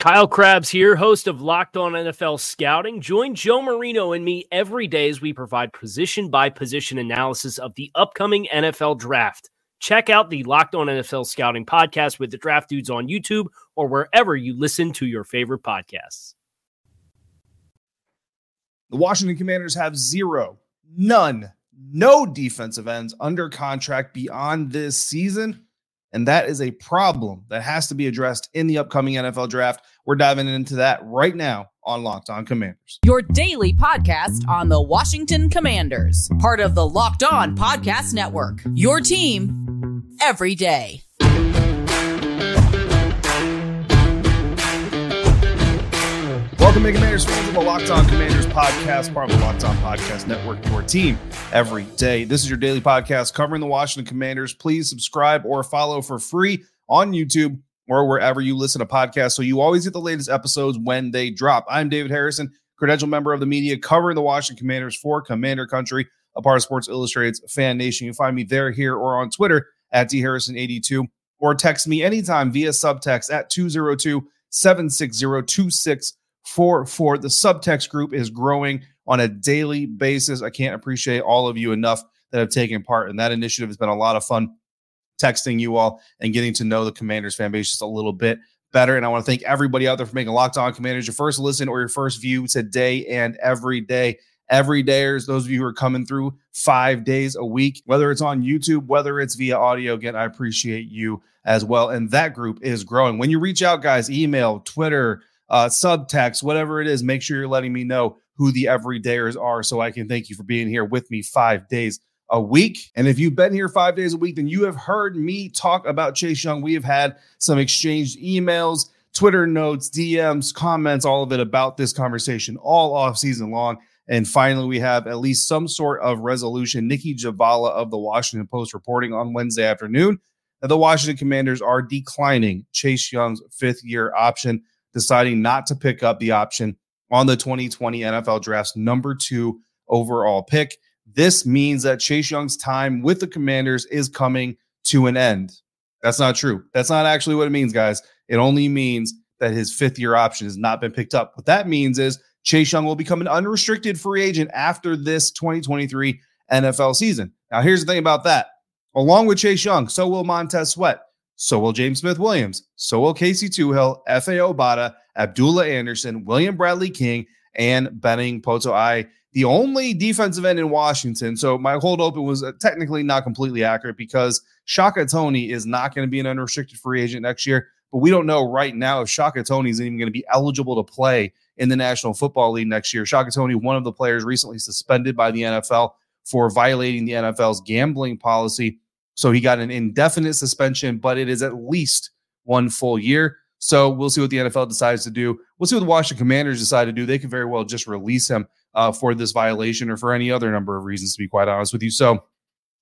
Kyle Crabbs here, host of Locked On NFL Scouting. Join Joe Marino and me every day as we provide position by position analysis of the upcoming NFL draft. Check out the Locked On NFL Scouting podcast with the draft dudes on YouTube or wherever you listen to your favorite podcasts. The Washington Commanders have zero, none, no defensive ends under contract beyond this season. And that is a problem that has to be addressed in the upcoming NFL draft. We're diving into that right now on Locked On Commanders. Your daily podcast on the Washington Commanders, part of the Locked On Podcast Network. Your team every day. Welcome, Mega Commanders of the Locked On Commanders podcast, part of the Locked On Podcast Network, your team every day. This is your daily podcast covering the Washington Commanders. Please subscribe or follow for free on YouTube or wherever you listen to podcasts so you always get the latest episodes when they drop. I'm David Harrison, credential member of the media covering the Washington Commanders for Commander Country, a part of Sports Illustrated's Fan Nation. You can find me there, here, or on Twitter at dharrison82 or text me anytime via subtext at 202 760 for for the subtext group is growing on a daily basis. I can't appreciate all of you enough that have taken part in that initiative. It's been a lot of fun texting you all and getting to know the Commanders fan base just a little bit better. And I want to thank everybody out there for making Locked On Commanders your first listen or your first view today and every day. Every dayers, those of you who are coming through five days a week, whether it's on YouTube, whether it's via audio, again, I appreciate you as well. And that group is growing. When you reach out, guys, email, Twitter, uh, subtext, whatever it is, make sure you're letting me know who the everydayers are so I can thank you for being here with me five days a week. And if you've been here five days a week, then you have heard me talk about Chase Young. We have had some exchanged emails, Twitter notes, DMs, comments, all of it about this conversation all off season long. And finally, we have at least some sort of resolution. Nikki Jhabvala of the Washington Post reporting on Wednesday afternoon that the Washington Commanders are declining Chase Young's fifth year option deciding not to pick up the option on the 2020 NFL Draft's number two overall pick. This means that Chase Young's time with the Commanders is coming to an end. That's not true. That's not actually what it means, guys. It only means that his fifth year option has not been picked up. What that means is Chase Young will become an unrestricted free agent after this 2023 NFL season. Now, here's the thing about that. Along with Chase Young, so will Montez Sweat. So will James Smith Williams. So will Casey Toohill, Efe Obada, Abdullah Anderson, William Bradley King, and Benning Potoa'e, the only defensive end in Washington. So my hold open was uh, technically not completely accurate because Shaka Toney is not going to be an unrestricted free agent next year. But we don't know right now if Shaka Toney is even going to be eligible to play in the National Football League next year. Shaka Toney, one of the players recently suspended by the NFL for violating the NFL's gambling policy. So he got an indefinite suspension, but it is at least one full year. So we'll see what the NFL decides to do. We'll see what the Washington Commanders decide to do. They could very well just release him uh, for this violation or for any other number of reasons, to be quite honest with you. So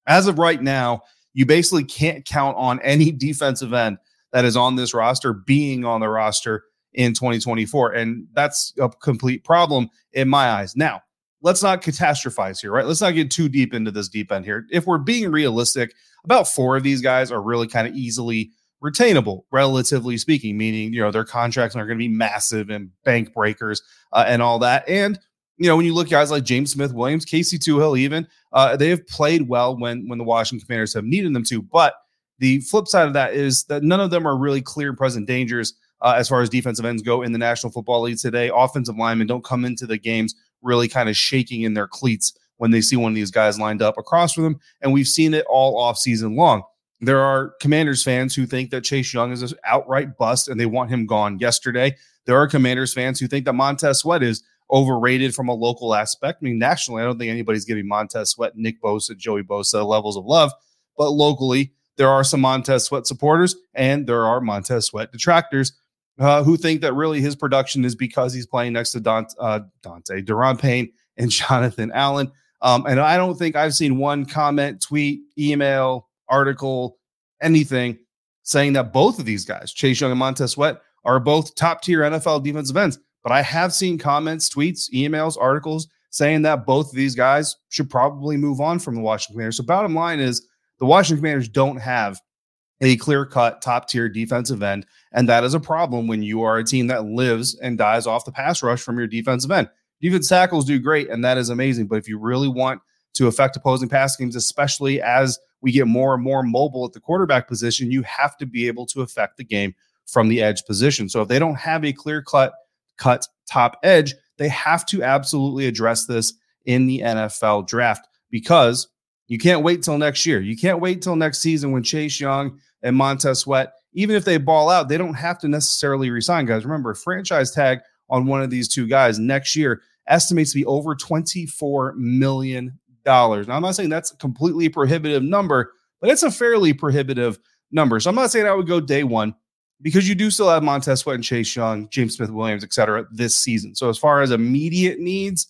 as of right now, you basically can't count on any defensive end that is on this roster being on the roster in 2024. And that's a complete problem in my eyes. Now, let's not catastrophize here, right? Let's not get too deep into this deep end here. If we're being realistic, about four of these guys are really kind of easily retainable, relatively speaking, meaning, you know, their contracts aren't going to be massive and bank breakers uh, and all that. And, you know, when you look guys like James Smith Williams, Casey Toohill, even, uh, they have played well when when the Washington Commanders have needed them to. But the flip side of that is that none of them are really clear present dangers uh, as far as defensive ends go in the National Football League today. Offensive linemen don't come into the games really kind of shaking in their cleats when they see one of these guys lined up across from them. And we've seen it all off season long. There are Commanders fans who think that Chase Young is an outright bust and they want him gone yesterday. There are Commanders fans who think that Montez Sweat is overrated from a local aspect. I mean, nationally, I don't think anybody's giving Montez Sweat, Nick Bosa, Joey Bosa levels of love, but locally, there are some Montez Sweat supporters and there are Montez Sweat detractors uh, who think that really his production is because he's playing next to Dante, uh, Dante Daron Payne and Jonathan Allen. Um, and I don't think I've seen one comment, tweet, email, article, anything saying that both of these guys, Chase Young and Montez Sweat, are both top tier NFL defensive ends. But I have seen comments, tweets, emails, articles saying that both of these guys should probably move on from the Washington Commanders. So, bottom line is the Washington Commanders don't have a clear cut top tier defensive end. And that is a problem when you are a team that lives and dies off the pass rush from your defensive end. Defense tackles do great, and that is amazing. But if you really want to affect opposing pass games, especially as we get more and more mobile at the quarterback position, you have to be able to affect the game from the edge position. So if they don't have a clear cut cut top edge, they have to absolutely address this in the NFL draft because you can't wait till next year. You can't wait till next season when Chase Young and Montez Sweat, even if they ball out, they don't have to necessarily resign, guys. Remember, franchise tag on one of these two guys next year estimates to be over $24 million. Now, I'm not saying that's a completely prohibitive number, but it's a fairly prohibitive number. So I'm not saying I would go day one because you do still have Montez Sweat and Chase Young, James Smith Williams, et cetera, this season. So as far as immediate needs,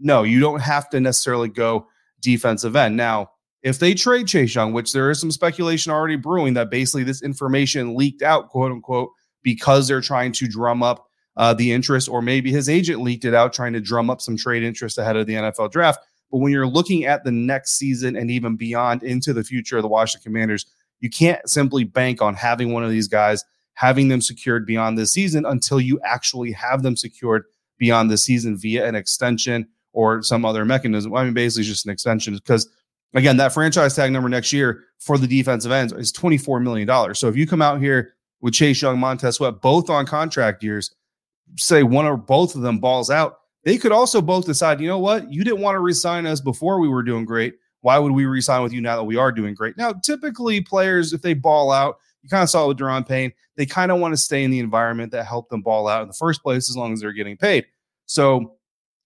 no, you don't have to necessarily go defensive end. Now, if they trade Chase Young, which there is some speculation already brewing that basically this information leaked out, quote unquote, because they're trying to drum up uh, the interest, or maybe his agent leaked it out, trying to drum up some trade interest ahead of the NFL draft. But when you're looking at the next season and even beyond into the future of the Washington Commanders, you can't simply bank on having one of these guys, having them secured beyond this season until you actually have them secured beyond the season via an extension or some other mechanism. I mean, basically it's just an extension because again, that franchise tag number next year for the defensive ends is $24 million. So if you come out here with Chase Young, Montez Sweat, both on contract years, say one or both of them balls out, they could also both decide, you know what, you didn't want to resign us before we were doing great. Why would we resign with you now that we are doing great? Now, typically players, if they ball out, you kind of saw it with Daron Payne, they kind of want to stay in the environment that helped them ball out in the first place as long as they're getting paid. So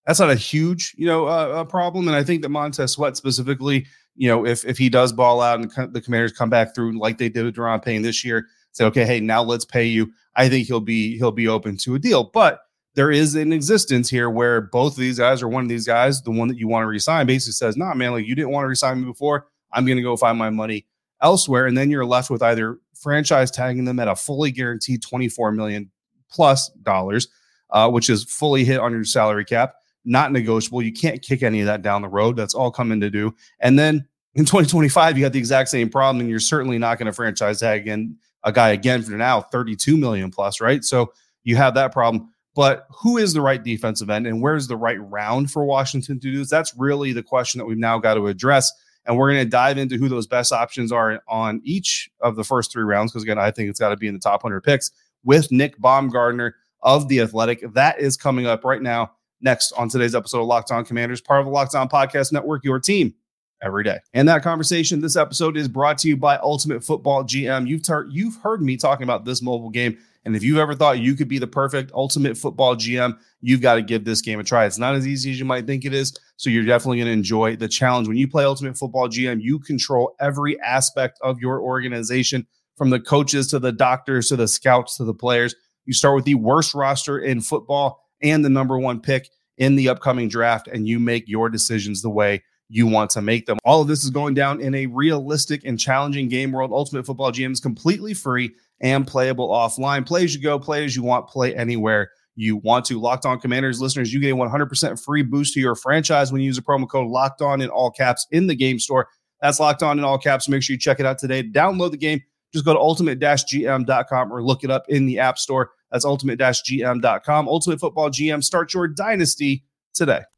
that's not a huge, you know, uh, problem. And I think that Montez Sweat specifically, you know, if if he does ball out and the Commanders come back through like they did with Daron Payne this year, say, okay, hey, now let's pay you. I think he'll be he'll be open to a deal. But there is an existence here where both of these guys or one of these guys, the one that you want to resign, basically says, "Nah, man, like you didn't want to resign me before. I'm going to go find my money elsewhere." And then you're left with either franchise tagging them at a fully guaranteed 24 million plus dollars, uh, which is fully hit on your salary cap not negotiable. You can't kick any of that down the road. That's all coming to do. And then in 2025, you got the exact same problem, and you're certainly not going to franchise tag again a guy again for now 32 million plus, right? So you have that problem. But who is the right defensive end, and where's the right round for Washington to do this? That's really the question that we've now got to address. And we're going to dive into who those best options are on each of the first three rounds. Because again, I think it's got to be in the top 100 picks with Nick Baumgardner of the Athletic. That is coming up right now next on today's episode of Locked On Commanders, part of the Locked On Podcast Network, your team every day. And that conversation, this episode is brought to you by Ultimate Football GM. You've you've heard me talking about this mobile game, and if you've ever thought you could be the perfect Ultimate Football GM, you've got to give this game a try. It's not as easy as you might think it is, so you're definitely going to enjoy the challenge. When you play Ultimate Football GM, you control every aspect of your organization, from the coaches to the doctors to the scouts to the players. You start with the worst roster in football and the number one pick in the upcoming draft, and you make your decisions the way you want to make them. All of this is going down in a realistic and challenging game world. Ultimate Football GM is completely free and playable offline. Play as you go, play as you want, play anywhere you want to. Locked On Commanders listeners, you get a 100% free boost to your franchise when you use a promo code Locked On in all caps in the game store. That's Locked On in all caps. Make sure you check it out today. Download the game. Just go to ultimate-gm.com or look it up in the App Store. That's ultimate-gm.com. Ultimate Football GM. Start your dynasty today.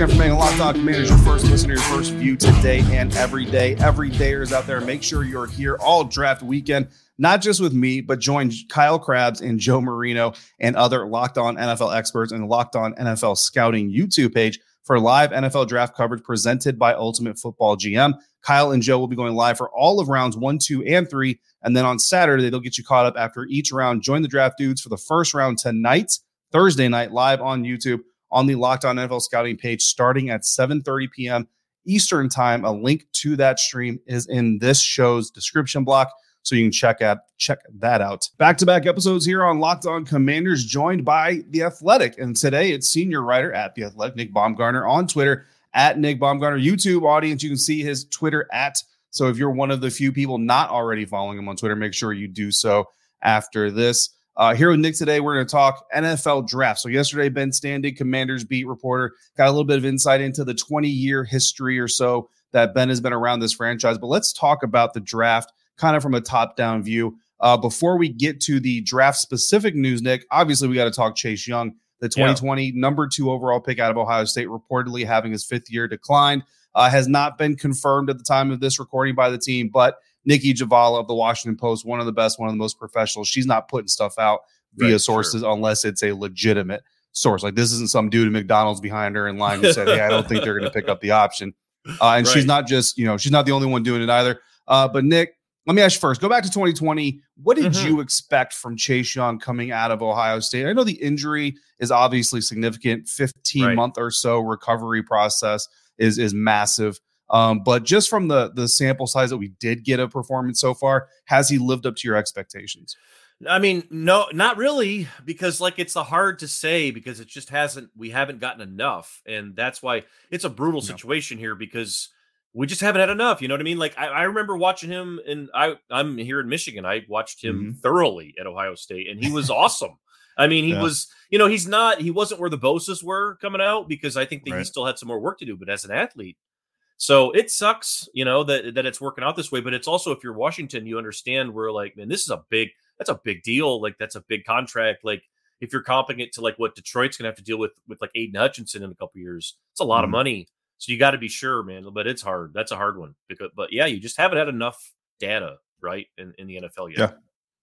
Again for making a Locked On Commanders your first listener, your first view today and every day. Every dayers out there, make sure you're here all draft weekend, not just with me, but join Kyle Crabbs and Joe Marino and other Locked On NFL experts and Locked On NFL Scouting YouTube page for live NFL draft coverage presented by Ultimate Football GM. Kyle and Joe will be going live for all of rounds one, two, and three. And then on Saturday, they'll get you caught up after each round. Join the draft dudes for the first round tonight, Thursday night, live on YouTube on the Locked On NFL Scouting page starting at 7:30 p.m. Eastern Time. A link to that stream is in this show's description block, so you can check out check that out. Back-to-back episodes here on Locked On Commanders, joined by the Athletic, and today it's senior writer at the Athletic, Nick Baumgardner, on Twitter at Nick Baumgardner. YouTube audience, you can see his Twitter at. So if you're one of the few people not already following him on Twitter, make sure you do so after this. Uh, here with Nick today, we're going to talk NFL draft. So, yesterday, Ben Standig, Commanders beat reporter, got a little bit of insight into the 20 year history or so that Ben has been around this franchise. But let's talk about the draft kind of from a top down view. Uh, before we get to the draft specific news, Nick, obviously we got to talk Chase Young, the 2020 yeah. number two overall pick out of Ohio State, reportedly having his fifth year declined. Uh, has not been confirmed at the time of this recording by the team, but Nikki Jhabvala of the Washington Post, one of the best, one of the most professional. She's not putting stuff out via right, sources sure. unless it's a legitimate source. Like this isn't some dude at McDonald's behind her in line who said, "Hey, I don't think they're going to pick up the option." Uh, and right. she's not just you know she's not the only one doing it either. Uh, but Nick, let me ask you first. Go back to 2020. What did mm-hmm. you expect from Chase Young coming out of Ohio State? I know the injury is obviously significant. 15 right. month or so recovery process is is massive. Um, but just from the the sample size that we did get a performance so far, has he lived up to your expectations? I mean, no, not really, because like it's a hard to say because it just hasn't we haven't gotten enough, and that's why it's a brutal no. situation here because we just haven't had enough. You know what I mean? Like I, I remember watching him, and I I'm here in Michigan. I watched him mm-hmm. thoroughly at Ohio State, and he was awesome. I mean, he yeah. was, you know, he's not, he wasn't where the Bosa's were coming out because I think that right. he still had some more work to do. But as an athlete, so it sucks, you know, that that it's working out this way. But it's also if you're Washington, you understand we're like, man, this is a big that's a big deal. Like that's a big contract. Like if you're comping it to like what Detroit's gonna have to deal with with like Aidan Hutchinson in a couple years, it's a lot mm-hmm. of money. So you got to be sure, man. But it's hard. That's a hard one. Because but yeah, you just haven't had enough data, right, in, in the NFL yet. Yeah.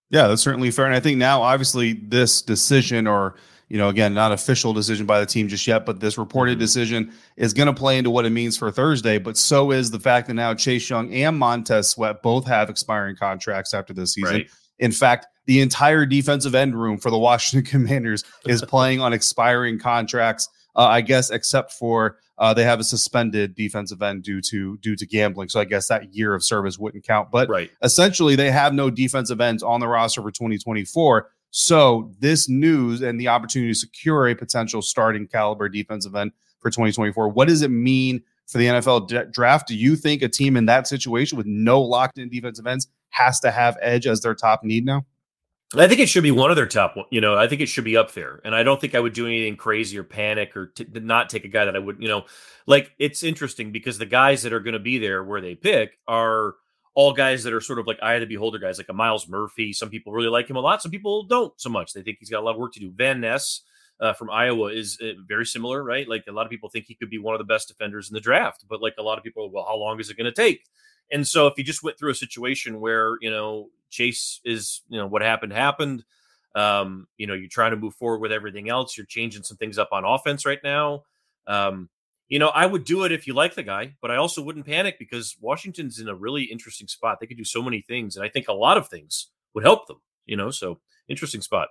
Yeah, that's certainly fair. And I think now obviously this decision or you know, again, not official decision by the team just yet, but this reported mm-hmm. decision is going to play into what it means for Thursday. But so is the fact that now Chase Young and Montez Sweat both have expiring contracts after this season. Right. In fact, the entire defensive end room for the Washington Commanders is playing on expiring contracts. Uh, I guess, except for uh, they have a suspended defensive end due to due to gambling. So I guess that year of service wouldn't count. But right. essentially, they have no defensive ends on the roster for 2024. So this news and the opportunity to secure a potential starting caliber defensive end for 2024, what does it mean for the NFL draft? Do you think a team in that situation with no locked in defensive ends has to have edge as their top need now? I think it should be one of their top. You know, I think it should be up there, and I don't think I would do anything crazy or panic or t- not take a guy that I would. You know, like it's interesting because the guys that are going to be there where they pick are all guys that are sort of like eye of the beholder guys, like a Myles Murphy. Some people really like him a lot. Some people don't so much. They think he's got a lot of work to do. Van Ness uh, from Iowa is uh, very similar, right? Like a lot of people think he could be one of the best defenders in the draft, but like a lot of people, well, how long is it going to take? And so if he just went through a situation where you know Chase is, you know, what happened happened. Um, you know, you're trying to move forward with everything else. You're changing some things up on offense right now. Um, you know, I would do it if you like the guy, but I also wouldn't panic because Washington's in a really interesting spot. They could do so many things, and I think a lot of things would help them. You know, so interesting spot.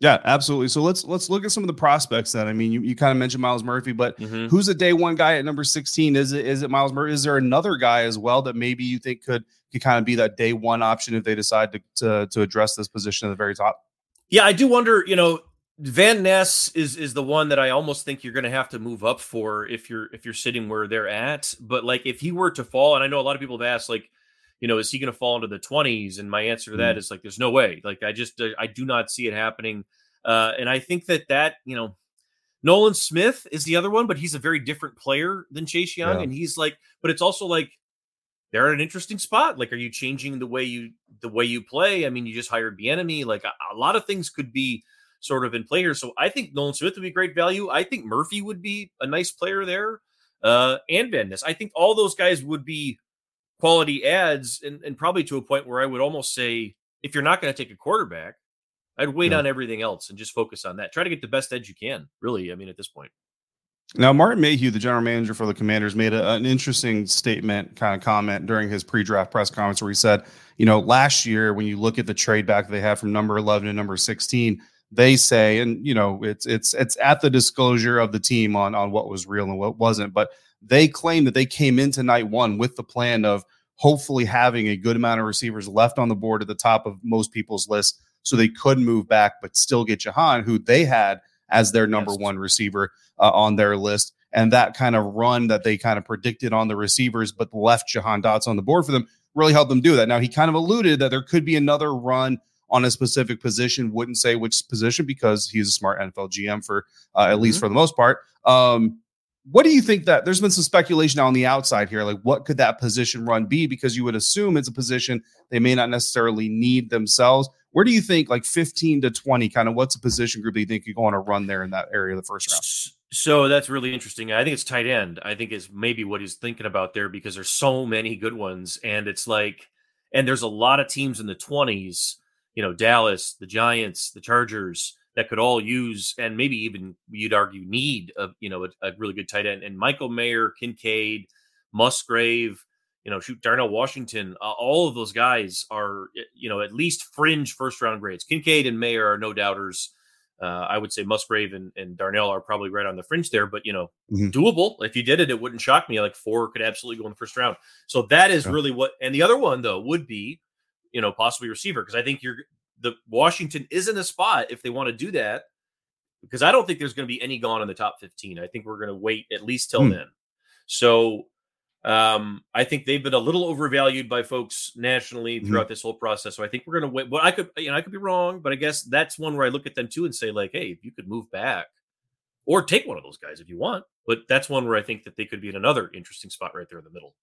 Yeah, absolutely. So let's let's look at some of the prospects then. I mean, you, you kind of mentioned Myles Murphy, but mm-hmm. who's a day one guy at number 16? Is it is it Myles Murphy? Is there another guy as well that maybe you think could could kind of be that day one option if they decide to to, to address this position at the very top. Yeah, I do wonder. You know, Van Ness is is the one that I almost think you're going to have to move up for if you're if you're sitting where they're at. But like if he were to fall, and I know a lot of people have asked, like, you know, is he going to fall into the 20s? And my answer to that mm. is like, there's no way. Like, I just uh, I do not see it happening. Uh, and I think that that you know, Nolan Smith is the other one, but he's a very different player than Chase Young, yeah. and he's like, but it's also like they're at an interesting spot. Like, are you changing the way you the way you play? I mean, you just hired Bieniemy. Like, a, a lot of things could be sort of in play here. So I think Nolan Smith would be great value. I think Murphy would be a nice player there. Uh, and Van Ness. I think all those guys would be quality ads and, and probably to a point where I would almost say if you're not going to take a quarterback, I'd wait yeah. on everything else and just focus on that. Try to get the best edge you can, really. I mean, at this point. Now, Martin Mayhew, the general manager for the Commanders, made a, an interesting statement, kind of comment during his pre-draft press conference, where he said, "You know, last year when you look at the trade back they had from number eleven to number sixteen, they say, and you know, it's it's it's at the disclosure of the team on on what was real and what wasn't, but they claim that they came into night one with the plan of hopefully having a good amount of receivers left on the board at the top of most people's list, so they could move back but still get Jahan, who they had as their number yes. one receiver uh, on their list. And that kind of run that they kind of predicted on the receivers, but left Jahan Dots on the board for them, really helped them do that. Now, he kind of alluded that there could be another run on a specific position. Wouldn't say which position because he's a smart NFL GM for uh, at least mm-hmm. for the most part. Um, what do you think that there's been some speculation on the outside here? Like, what could that position run be? Because you would assume it's a position they may not necessarily need themselves. Where do you think, like 15 to 20, kind of what's a position group that you think you go on a run there in that area of the first round? So that's really interesting. I think it's tight end. I think is maybe what he's thinking about there because there's so many good ones. And it's like, and there's a lot of teams in the 20s you know, Dallas, the Giants, the Chargers that could all use and maybe even you'd argue need a you know a, a really good tight end. And Michael Mayer, Kincaid, Musgrave, you know, shoot Darnell Washington, uh, all of those guys are you know at least fringe first round grades. Kincaid and Mayer are no doubters. Uh, I would say Musgrave and, and, Darnell are probably right on the fringe there, but you know, mm-hmm. doable. If you did it, it wouldn't shock me. Like four could absolutely go in the first round. So that is yeah. really what. And the other one though would be you know, possibly receiver because I think you're the Washington is in a spot if they want to do that because I don't think there's going to be any gone in the top 15. I think we're going to wait at least till hmm. then. So um, I think they've been a little overvalued by folks nationally hmm. throughout mm-hmm. this whole process. So I think we're going to wait. But I could, you know, I could be wrong, but I guess that's one where I look at them too and say like, hey, if you could move back or take one of those guys if you want. But that's one where I think that they could be in another interesting spot right there in the middle.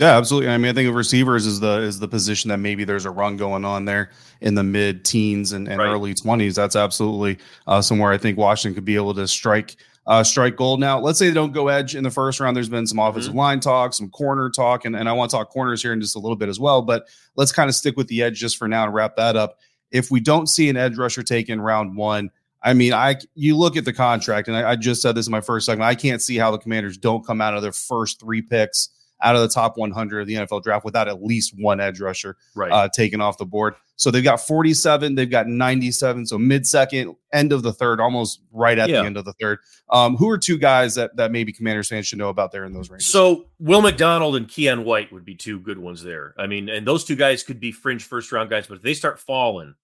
Yeah, absolutely. I mean, I think of receivers is the is the position that maybe there's a run going on there in the mid teens and, and right. early twenties. That's absolutely uh, somewhere I think Washington could be able to strike uh, strike gold. Now, let's say they don't go edge in the first round. There's been some offensive mm-hmm. line talk, some corner talk, and, and I want to talk corners here in just a little bit as well. But let's kind of stick with the edge just for now and wrap that up. If we don't see an edge rusher taken round one, I mean, I you look at the contract, and I, I just said this in my first segment. I can't see how the Commanders don't come out of their first three picks out of the top 100 of the NFL draft without at least one edge rusher right. uh, taken off the board. So they've got 47, they've got 97. So mid second, end of the third, almost right at yeah. the end of the third. Um, who are two guys that that maybe Commanders fans should know about there in those ranges? So Will McDonald and Keion White would be two good ones there. I mean, and those two guys could be fringe first round guys, but if they start falling,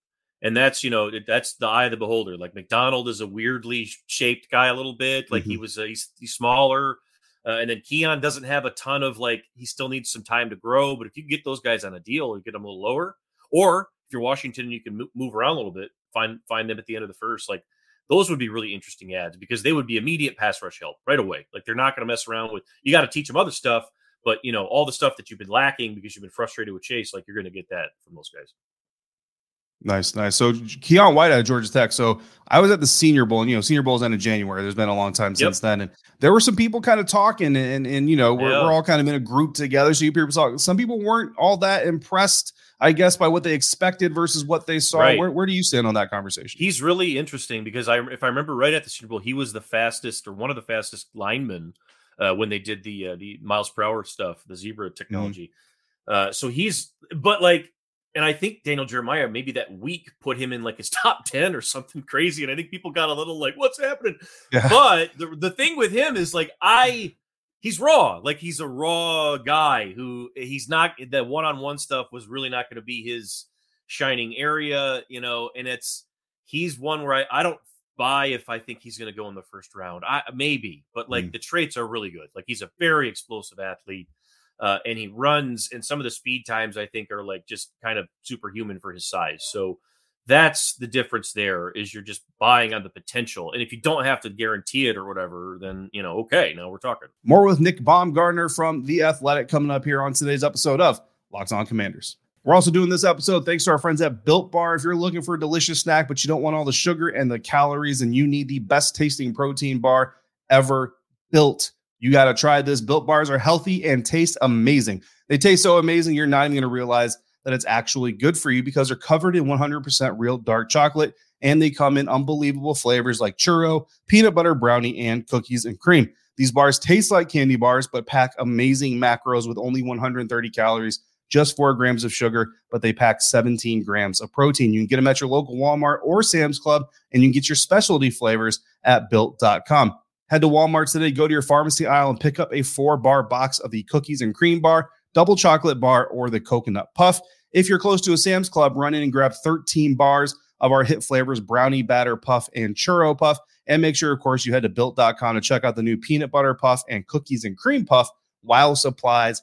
and that's you know that's the eye of the beholder. Like McDonald is a weirdly shaped guy a little bit. Like mm-hmm. he was a, he's, he's smaller. Uh, and then Keion doesn't have a ton of like he still needs some time to grow. But if you get those guys on a deal, you get them a little lower. Or if you're Washington, you can move around a little bit, find find them at the end of the first. Like those would be really interesting ads because they would be immediate pass rush help right away. Like they're not going to mess around with. You got to teach them other stuff, but you know all the stuff that you've been lacking because you've been frustrated with Chase. Like you're going to get that from those guys. Nice, nice. So Keion White out of Georgia Tech. So I was at the Senior Bowl, and you know, Senior Bowl's end of January. There's been a long time yep. since then, and there were some people kind of talking, and and you know, we're, yeah. we're all kind of in a group together. So you people talk. Some people weren't all that impressed, I guess, by what they expected versus what they saw. Right. Where, where do you stand on that conversation? He's really interesting because I, if I remember right at the Senior Bowl, he was the fastest or one of the fastest linemen uh, when they did the uh, the miles per hour stuff, the zebra mm-hmm. technology. Mm-hmm. Uh, so he's, but like and I think Daniel Jeremiah maybe that week put him in like his top 10 or something crazy. And I think people got a little like, what's happening? Yeah. But the, the thing with him is like, I, he's raw. Like he's a raw guy who he's not the one on one stuff was really not going to be his shining area, you know. And it's he's one where I, I don't buy if I think he's going to go in the first round. I maybe, but like mm. the traits are really good. Like he's a very explosive athlete. Uh, and he runs, and some of the speed times I think are like just kind of superhuman for his size. So that's the difference there is you're just buying on the potential. And if you don't have to guarantee it or whatever then you know okay now we're talking. More with nick baumgardner from the athletic coming up here on today's episode of locked on commanders. We're also doing this episode thanks to our friends at built bar. If you're looking for a delicious snack but you don't want all the sugar and the calories and you need the best tasting protein bar ever built you got to try this built bars are healthy and taste amazing they taste so amazing you're not even going to realize that it's actually good for you because they're covered in 100% real dark chocolate and they come in unbelievable flavors like churro, peanut butter brownie, and cookies and cream. These bars taste like candy bars, but pack amazing macros with only 130 calories, just four grams of sugar, but they pack 17 grams of protein. You can get them at your local Walmart or Sam's Club, and you can get your specialty flavors at built.com. Head to Walmart today, go to your pharmacy aisle, and pick up a four bar box of the cookies and cream bar, double chocolate bar, or the coconut puff. If you're close to a Sam's Club, run in and grab 13 bars of our hit flavors brownie batter puff and churro puff. And make sure, of course, you head to built.com to check out the new peanut butter puff and cookies and cream puff while supplies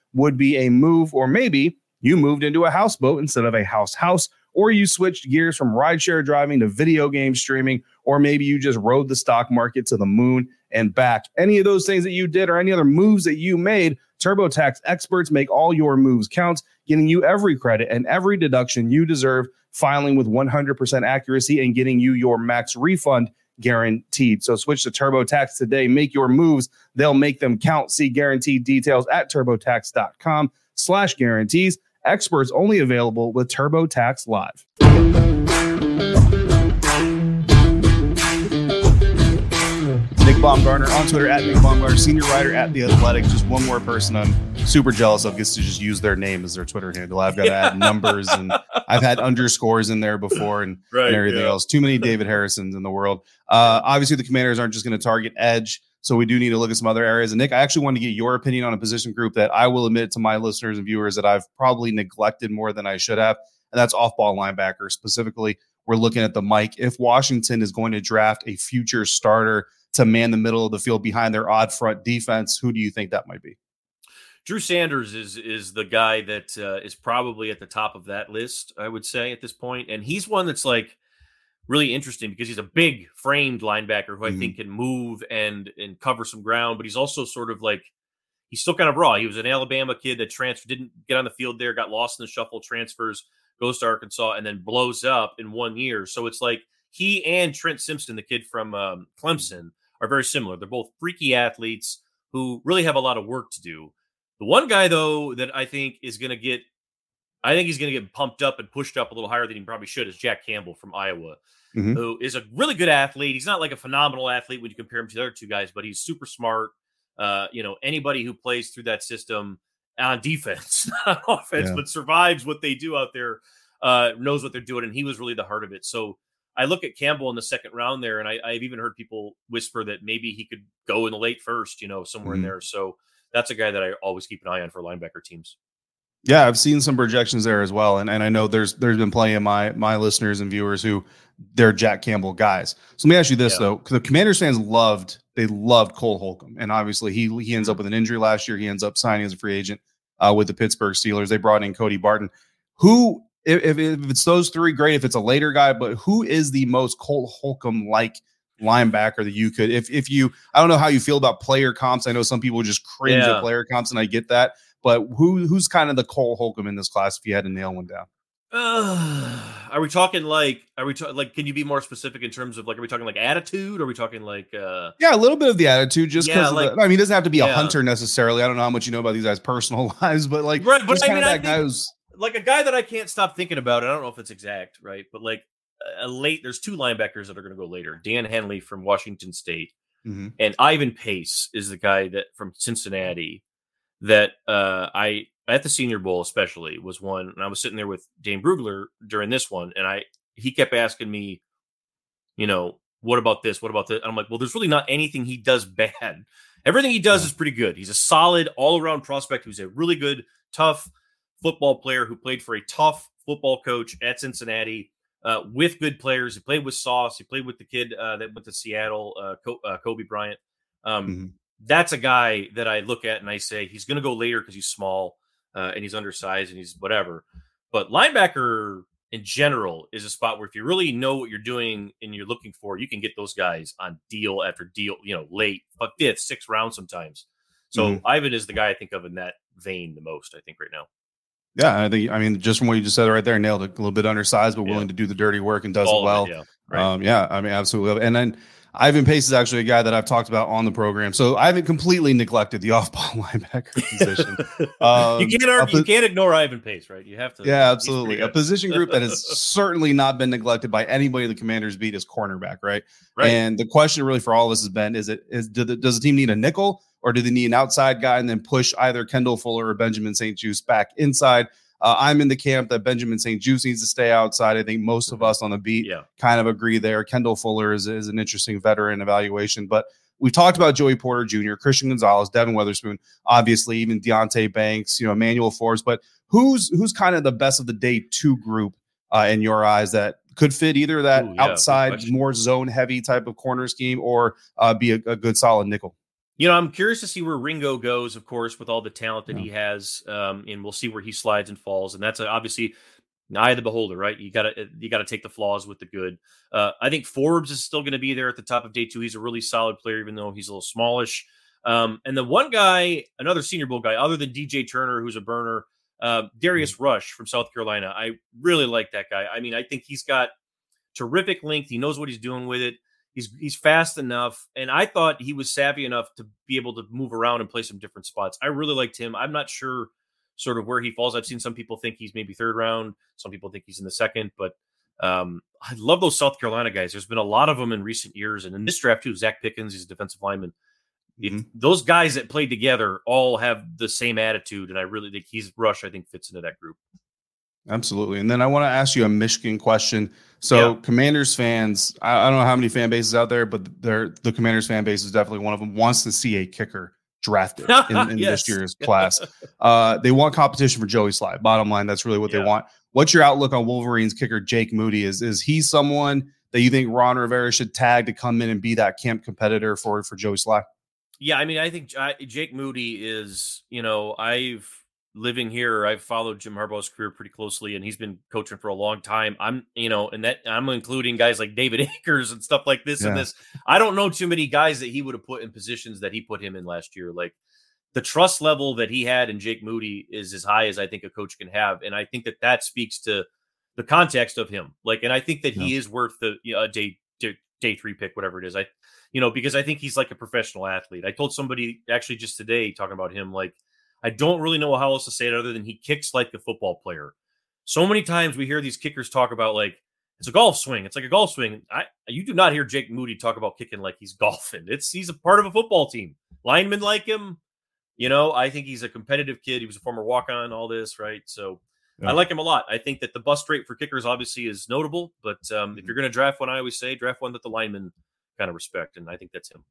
would be a move. Or maybe you moved into a houseboat instead of a house house, or you switched gears from rideshare driving to video game streaming, or maybe you just rode the stock market to the moon and back. Any of those things that you did or any other moves that you made, TurboTax experts make all your moves count, getting you every credit and every deduction you deserve, filing with 100% accuracy and getting you your max refund guaranteed. So switch to TurboTax today. Make your moves. They'll make them count. See guaranteed details at turbotax.com slash guarantees. Experts only available with TurboTax Live. Baumgardner on Twitter at Nick Baumgardner, senior writer at The Athletic. Just one more person I'm super jealous of gets to just use their name as their Twitter handle. I've got to add numbers and I've had underscores in there before and, right, and everything yeah. else. Too many David Harrisons in the world. Uh, obviously, the commanders aren't just going to target edge. So we do need to look at some other areas. And Nick, I actually want to get your opinion on a position group that I will admit to my listeners and viewers that I've probably neglected more than I should have. And that's off ball linebacker. Specifically, we're looking at the Mike. If Washington is going to draft a future starter, to man the middle of the field behind their odd front defense. Who do you think that might be? Drew Sanders is is the guy that uh, is probably at the top of that list. I would say at this point, and he's one that's like really interesting because he's a big framed linebacker who I mm-hmm. think can move and and cover some ground, but he's also sort of like he's still kind of raw. He was an Alabama kid that transferred, didn't get on the field there, got lost in the shuffle, transfers, goes to Arkansas, and then blows up in one year. So it's like he and Trent Simpson, the kid from um, Clemson, are very similar. They're both freaky athletes who really have a lot of work to do. The one guy, though, that I think is going to get, I think he's going to get pumped up and pushed up a little higher than he probably should is Jack Campbell from Iowa, mm-hmm. who is a really good athlete. He's not like a phenomenal athlete when you compare him to the other two guys, but he's super smart. Uh, you know, anybody who plays through that system on defense, not offense, yeah. but survives what they do out there, uh, knows what they're doing, and he was really the heart of it. So I look at Campbell in the second round there, and I, have even heard people whisper that maybe he could go in the late first, you know, somewhere mm-hmm. in there. So that's a guy that I always keep an eye on for linebacker teams. Yeah, I've seen some projections there as well, and and I know there's there's been plenty of my my listeners and viewers who they're Jack Campbell guys. So let me ask you this yeah. though: the Commanders fans loved they loved Cole Holcomb, and obviously he he ends up with an injury last year. He ends up signing as a free agent uh, with the Pittsburgh Steelers. They brought in Cody Barton, who if, if it's those three, great. If it's a later guy, but who is the most Cole Holcomb like linebacker that you could, if if you, I don't know how you feel about player comps. I know some people just cringe yeah. at player comps, and I get that. But who who's kind of the Cole Holcomb in this class if you had to nail one down? Uh, are we talking like? Are we talking like? Can you be more specific in terms of like? Are we talking like attitude? Or are we talking like? uh Yeah, a little bit of the attitude, just Yeah, because. like- I mean, he doesn't have to be a hunter necessarily. I don't know how much you know about these guys' personal lives, but like, Right, but I mean, I think- like a guy that I can't stop thinking about. I don't know if it's exact, right? But like a late, there's two linebackers that are going to go later. Daiyan Henley from Washington State Mhm. and Ivan Pace is the guy that from Cincinnati that uh, I at the Senior Bowl especially was one, and I was sitting there with Dane Brugler during this one, and I he kept asking me, you know, what about this? What about this? And I'm like, well, there's really not anything he does bad. Everything he does is pretty good. He's a solid all around prospect who's a really good, tough football player who played for a tough football coach at Cincinnati uh, with good players. He played with Sauce. He played with the kid uh, that went to Seattle, uh, uh, Coby Bryant. Um, Mhm. That's a guy that I look at and I say he's going to go later because he's small uh, and he's undersized and he's whatever. But linebacker in general is a spot where if you really know what you're doing and you're looking for, you can get those guys on deal after deal, you know, late, but fifth, sixth round sometimes. So Mhm. Ivan is the guy I think of in that vein the most, I think, right now. Yeah. I think I mean, just from what you just said right there, nailed it. A little bit undersized, but Yeah. willing to do the dirty work and does All it well. it, yeah. Right. Um, yeah, I mean, absolutely. And then Ivan Pace is actually a guy that I've talked about on the program. So I haven't completely neglected the off-ball linebacker position. Um, you can't argue, you can't ignore Ivan Pace, right? You have to. Yeah, absolutely. A position group that has certainly not been neglected by anybody the commanders beat is cornerback, right? right. And the question really for all of us has been is it is do the, does the team need a nickel or do they need an outside guy and then push either Kendall Fuller or Benjamin St-Juste back inside? Uh, I'm in the camp that Benjamin St-Juste needs to stay outside. I think most of us on the beat yeah. kind of agree there. Kendall Fuller is, is an interesting veteran evaluation, but we've talked about Joey Porter Jr., Christian Gonzalez, Devon Witherspoon, obviously even Deonte Banks, you know, Emmanuel Forbes. But who's who's kind of the best of the day two group uh, in your eyes that could fit either that Ooh, yeah, outside, more zone heavy type of corner scheme or uh, be a, a good solid nickel? You know, I'm curious to see where Ringo goes, of course, with all the talent that he has, um, and we'll see where he slides and falls. And that's uh obviously an eye of the beholder, right? You got to you got to take the flaws with the good. Uh, I think Forbes is still going to be there at the top of day two. He's a really solid player, even though he's a little smallish. Um, and the one guy, another Senior Bowl guy, other than DJ Turner, who's a burner, uh, Darius Rush from South Carolina. I really like that guy. I mean, I think he's got terrific length. He knows what he's doing with it. He's he's fast enough, and I thought he was savvy enough to be able to move around and play some different spots. I really liked him. I'm not sure sort of where he falls. I've seen some people think he's maybe third round. Some people think he's in the second, but um, I love those South Carolina guys. There's been a lot of them in recent years, and in this draft too. Zacch Pickens, he's a defensive lineman. Mhm. those guys that played together all have the same attitude, and I really think he's Rush. I think fits into that group. Absolutely. And then I want to ask you a Michigan question. So, Yeah. Commanders fans, I, I don't know how many fan bases out there, but they're, the Commanders fan base is definitely one of them, wants to see a kicker drafted in, in Yes. this year's class. Uh, they want competition for Joey Slye. Bottom line, that's really what they want. What's your outlook on Wolverines kicker Jake Moody? Is is he someone that you think Ron Rivera should tag to come in and be that camp competitor for for Joey Slye? Yeah, I mean, I think Jake Moody is, you know, I've living here, I've followed Jim Harbaugh's career pretty closely, and he's been coaching for a long time. I'm, you know, and that I'm including guys like David Akers and stuff like this and Yeah. this. I don't know too many guys that he would have put in positions that he put him in last year. Like the trust level that he had in Jake Moody is as high as I think a coach can have, and I think that that speaks to the context of him. Like, and I think that he is worth the you know, a day, day day three pick, whatever it is. I, you know, because I think he's like a professional athlete. I told somebody actually just today talking about him, like I don't really know how else to say it other than he kicks like a football player. So many times we hear these kickers talk about like it's a golf swing. It's like a golf swing. I you do not hear Jake Moody talk about kicking like he's golfing. It's he's a part of a football team. Linemen like him. You know, I think he's a competitive kid. He was a former walk on, all this, right? So Yeah. I like him a lot. I think that the bust rate for kickers obviously is notable, but um, if you're going to draft one, I always say draft one that the linemen kind of respect, and I think that's him.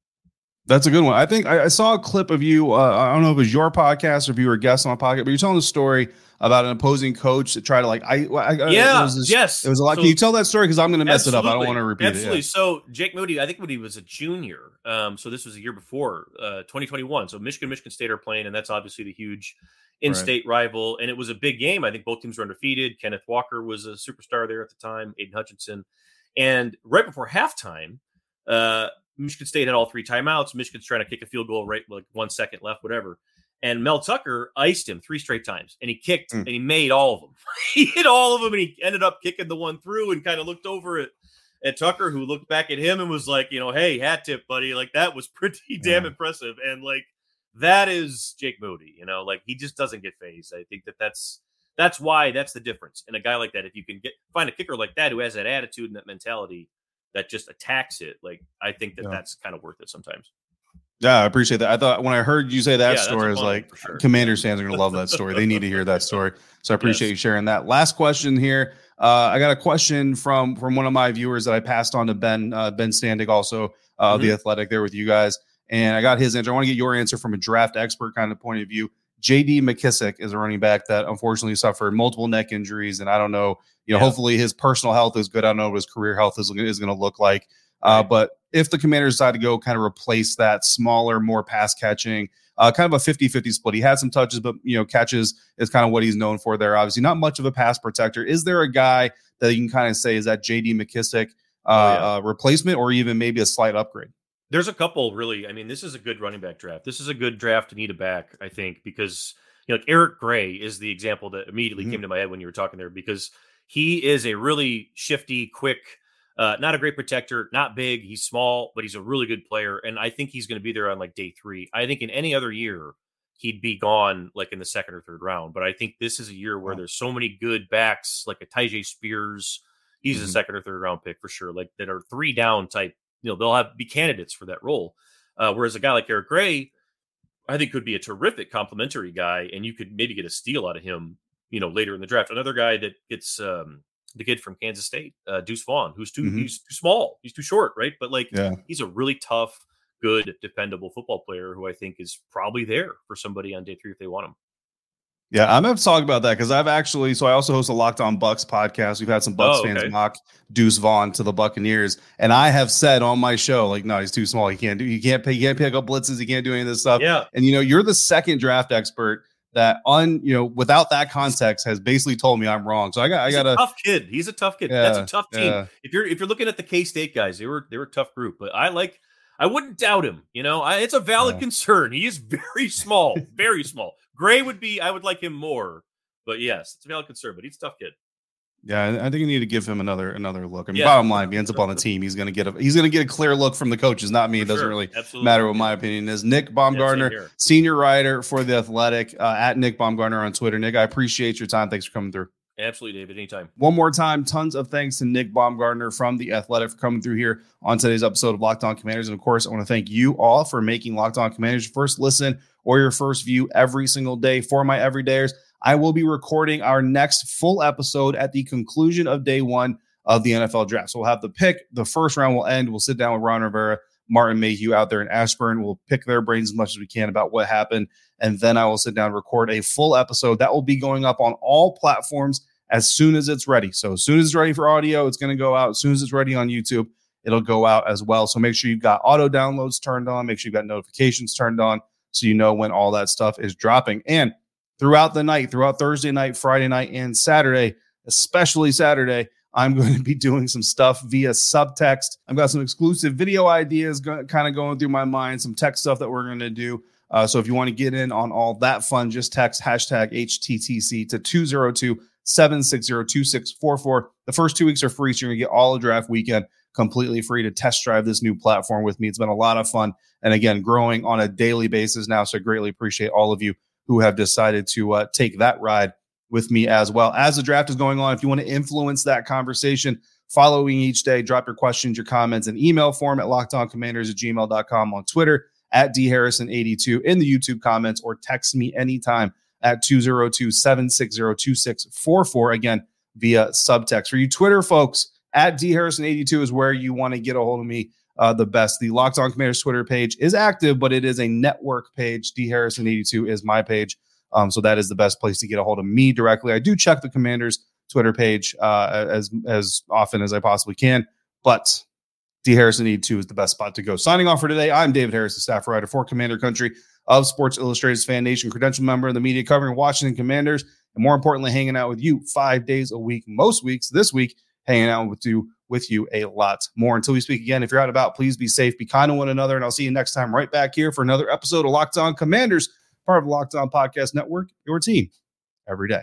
That's a good one. I think I, I saw a clip of you. Uh, I don't know if it was your podcast or if you were a guest on a podcast, but you're telling the story about an opposing coach that tried to like. I, I I- Yeah, it was this- yes. It was a lot. So- Can you tell that story? Because I'm going to mess it up. I don't want to repeat Absolutely. it. So Jake Moody, I think when he was a junior, um, so this was a year before, uh, 2021. So Michigan, Michigan State are playing, and that's obviously the huge in-state rival. And it was a big game. I think both teams were undefeated. Kenneth Walker was a superstar there at the time. Aidan Hutchinson, and right before halftime, uh, Michigan State had all three timeouts. Michigan's trying to kick a field goal right like one second left, whatever. And Mel Tucker iced him three straight times, and he kicked Mm. and he made all of them. he hit all of them, and he ended up kicking the one through and kind of looked over at at Tucker, who looked back at him and was like, you know, hey, hat tip, buddy. Like that was pretty damn impressive. And like that is Jake Moody. You know, like he just doesn't get phased. I think that that's that's why that's the difference. And a guy like that, if you can get find a kicker like that who has that attitude and that mentality that just attacks it, like I think that Yeah. that's kind of worth it sometimes. Yeah, I appreciate that. I thought when I heard you say that Yeah, story, I was like, sure. Commanders fans are going to love that story. They need to hear that story. So I appreciate Yes. you sharing that. Last question here. Uh, I got a question from from one of my viewers that I passed on to Ben uh, Ben Standig, also uh, Mm-hmm. the Athletic, there with you guys, and I got his answer. I want to get your answer from a draft expert kind of point of view. J.D. McKissic is a running back that unfortunately suffered multiple neck injuries, and I don't know. You know, Yeah. hopefully his personal health is good. I don't know what his career health is, is going to look like. Uh, but if the commanders decide to go kind of replace that smaller, more pass catching, uh, kind of a 50 50 split, he had some touches, but, you know, catches is kind of what he's known for there. Obviously, not much of a pass protector. Is there a guy that you can kind of say is that JD McKissic uh, Oh, yeah. uh, replacement or even maybe a slight upgrade? There's a couple really. I mean, this is a good running back draft. This is a good draft to need a back, I think, because you know, like Eric Gray is the example that immediately Mhm. came to my head when you were talking there because he is a really shifty, quick, uh, not a great protector, not big. He's small, but he's a really good player, and I think he's going to be there on like day three. I think in any other year he'd be gone like in the second or third round, but I think this is a year where Wow. there's so many good backs, like a Tyjae Spears. He's a Mhm. second or third round pick for sure, like that are three down type you know they'll have be candidates for that role. Uh, whereas a guy like Eric Gray, I think could be a terrific complementary guy, and you could maybe get a steal out of him, you know, later in the draft. Another guy that gets um, the kid from Kansas State, uh, Deuce Vaughn, who's too Mhm. he's too small, he's too short, right? But like Yeah. he's a really tough, good, dependable football player who I think is probably there for somebody on day three if they want him. Yeah, I'm going to talk about that because I've actually, so I also host a Locked On Bucks podcast. We've had some Bucks Oh, fans mock Deuce Vaughn to the Buccaneers, and I have said on my show, like, no, he's too small. He can't do, he can't pay, he can't pick up blitzes. He can't do any of this stuff. Yeah, And you know, you're the second draft expert that on, you know, without that context has basically told me I'm wrong. So I got, I got a to, tough kid. He's a tough kid. That's a tough team. yeah. If you're if you're looking at the K State guys, they were they were a tough group, but I like. I wouldn't doubt him. You know, I, it's a valid Yeah. concern. He is very small, very small. Gray would be. I would like him more, but yes, it's a valid concern. But he's a tough kid. yeah, I think you need to give him another, another look. I mean, Yeah. bottom line, if he ends up on the team, he's going to get a, he's to get a clear look from the coaches, not me. For It doesn't sure. really Absolutely. matter what my opinion is. Nick Yeah, Baumgardner, here. senior writer for the Athletic, uh, at Nick Baumgardner on Twitter. Nick, I appreciate your time. Thanks for coming through. Absolutely, David. Anytime. One more time, tons of thanks to Nick Baumgardner from the Athletic for coming through here on today's episode of Locked On Commanders. And of course, I want to thank you all for making Locked On Commanders your first listen or your first view every single day for my everydayers. I will be recording our next full episode at the conclusion of day one of the NFL draft. So we'll have the pick. The first round will end. We'll sit down with Ron Rivera, Martin Mayhew out there in Ashburn. We'll pick their brains as much as we can about what happened. And then I will sit down and record a full episode that will be going up on all platforms as soon as it's ready. So as soon as it's ready for audio, it's going to go out. As soon as it's ready on YouTube, it'll go out as well. So make sure you've got auto downloads turned on. Make sure you've got notifications turned on so you know when all that stuff is dropping. And throughout the night, throughout Thursday night, Friday night, and Saturday, especially Saturday, I'm going to be doing some stuff via subtext. I've got some exclusive video ideas go- kind of going through my mind, some tech stuff that we're going to do. Uh, so if you want to get in on all that fun, just text hashtag HTTC to 202 760 2644. The first two weeks are free, so you're to get all of draft weekend completely free to test drive this new platform with me. It's been a lot of fun. And again, growing on a daily basis now. So I greatly appreciate all of you who have decided to uh, take that ride with me as well. As the draft is going on, if you want to influence that conversation, following each day, drop your questions, your comments in email form at lockedoncommanders at gmail.com on Twitter at dharrison82 in the YouTube comments or text me anytime at 202-760-2644 again via subtext. For you Twitter folks, at D Harrison 82 is where you want to get a hold of me uh, the best. The Locked On Commanders Twitter page is active, but it is a network page. D Harrison 82 is my page. Um, so that is the best place to get a hold of me directly. I do check the Commanders Twitter page uh, as as often as I possibly can, but D Harrison 82 is the best spot to go. Signing off for today, I'm David Harris, the staff writer for Commander Country of Sports Illustrated's Fan Nation, credential member of the media covering Washington Commanders, and more importantly, hanging out with you five days a week, most weeks this week, hanging out with you with you a lot more. Until we speak again, if you're out about, please be safe, be kind to one another, and I'll see you next time right back here for another episode of Locked On Commanders part of the Locked On Podcast Network, your team every day.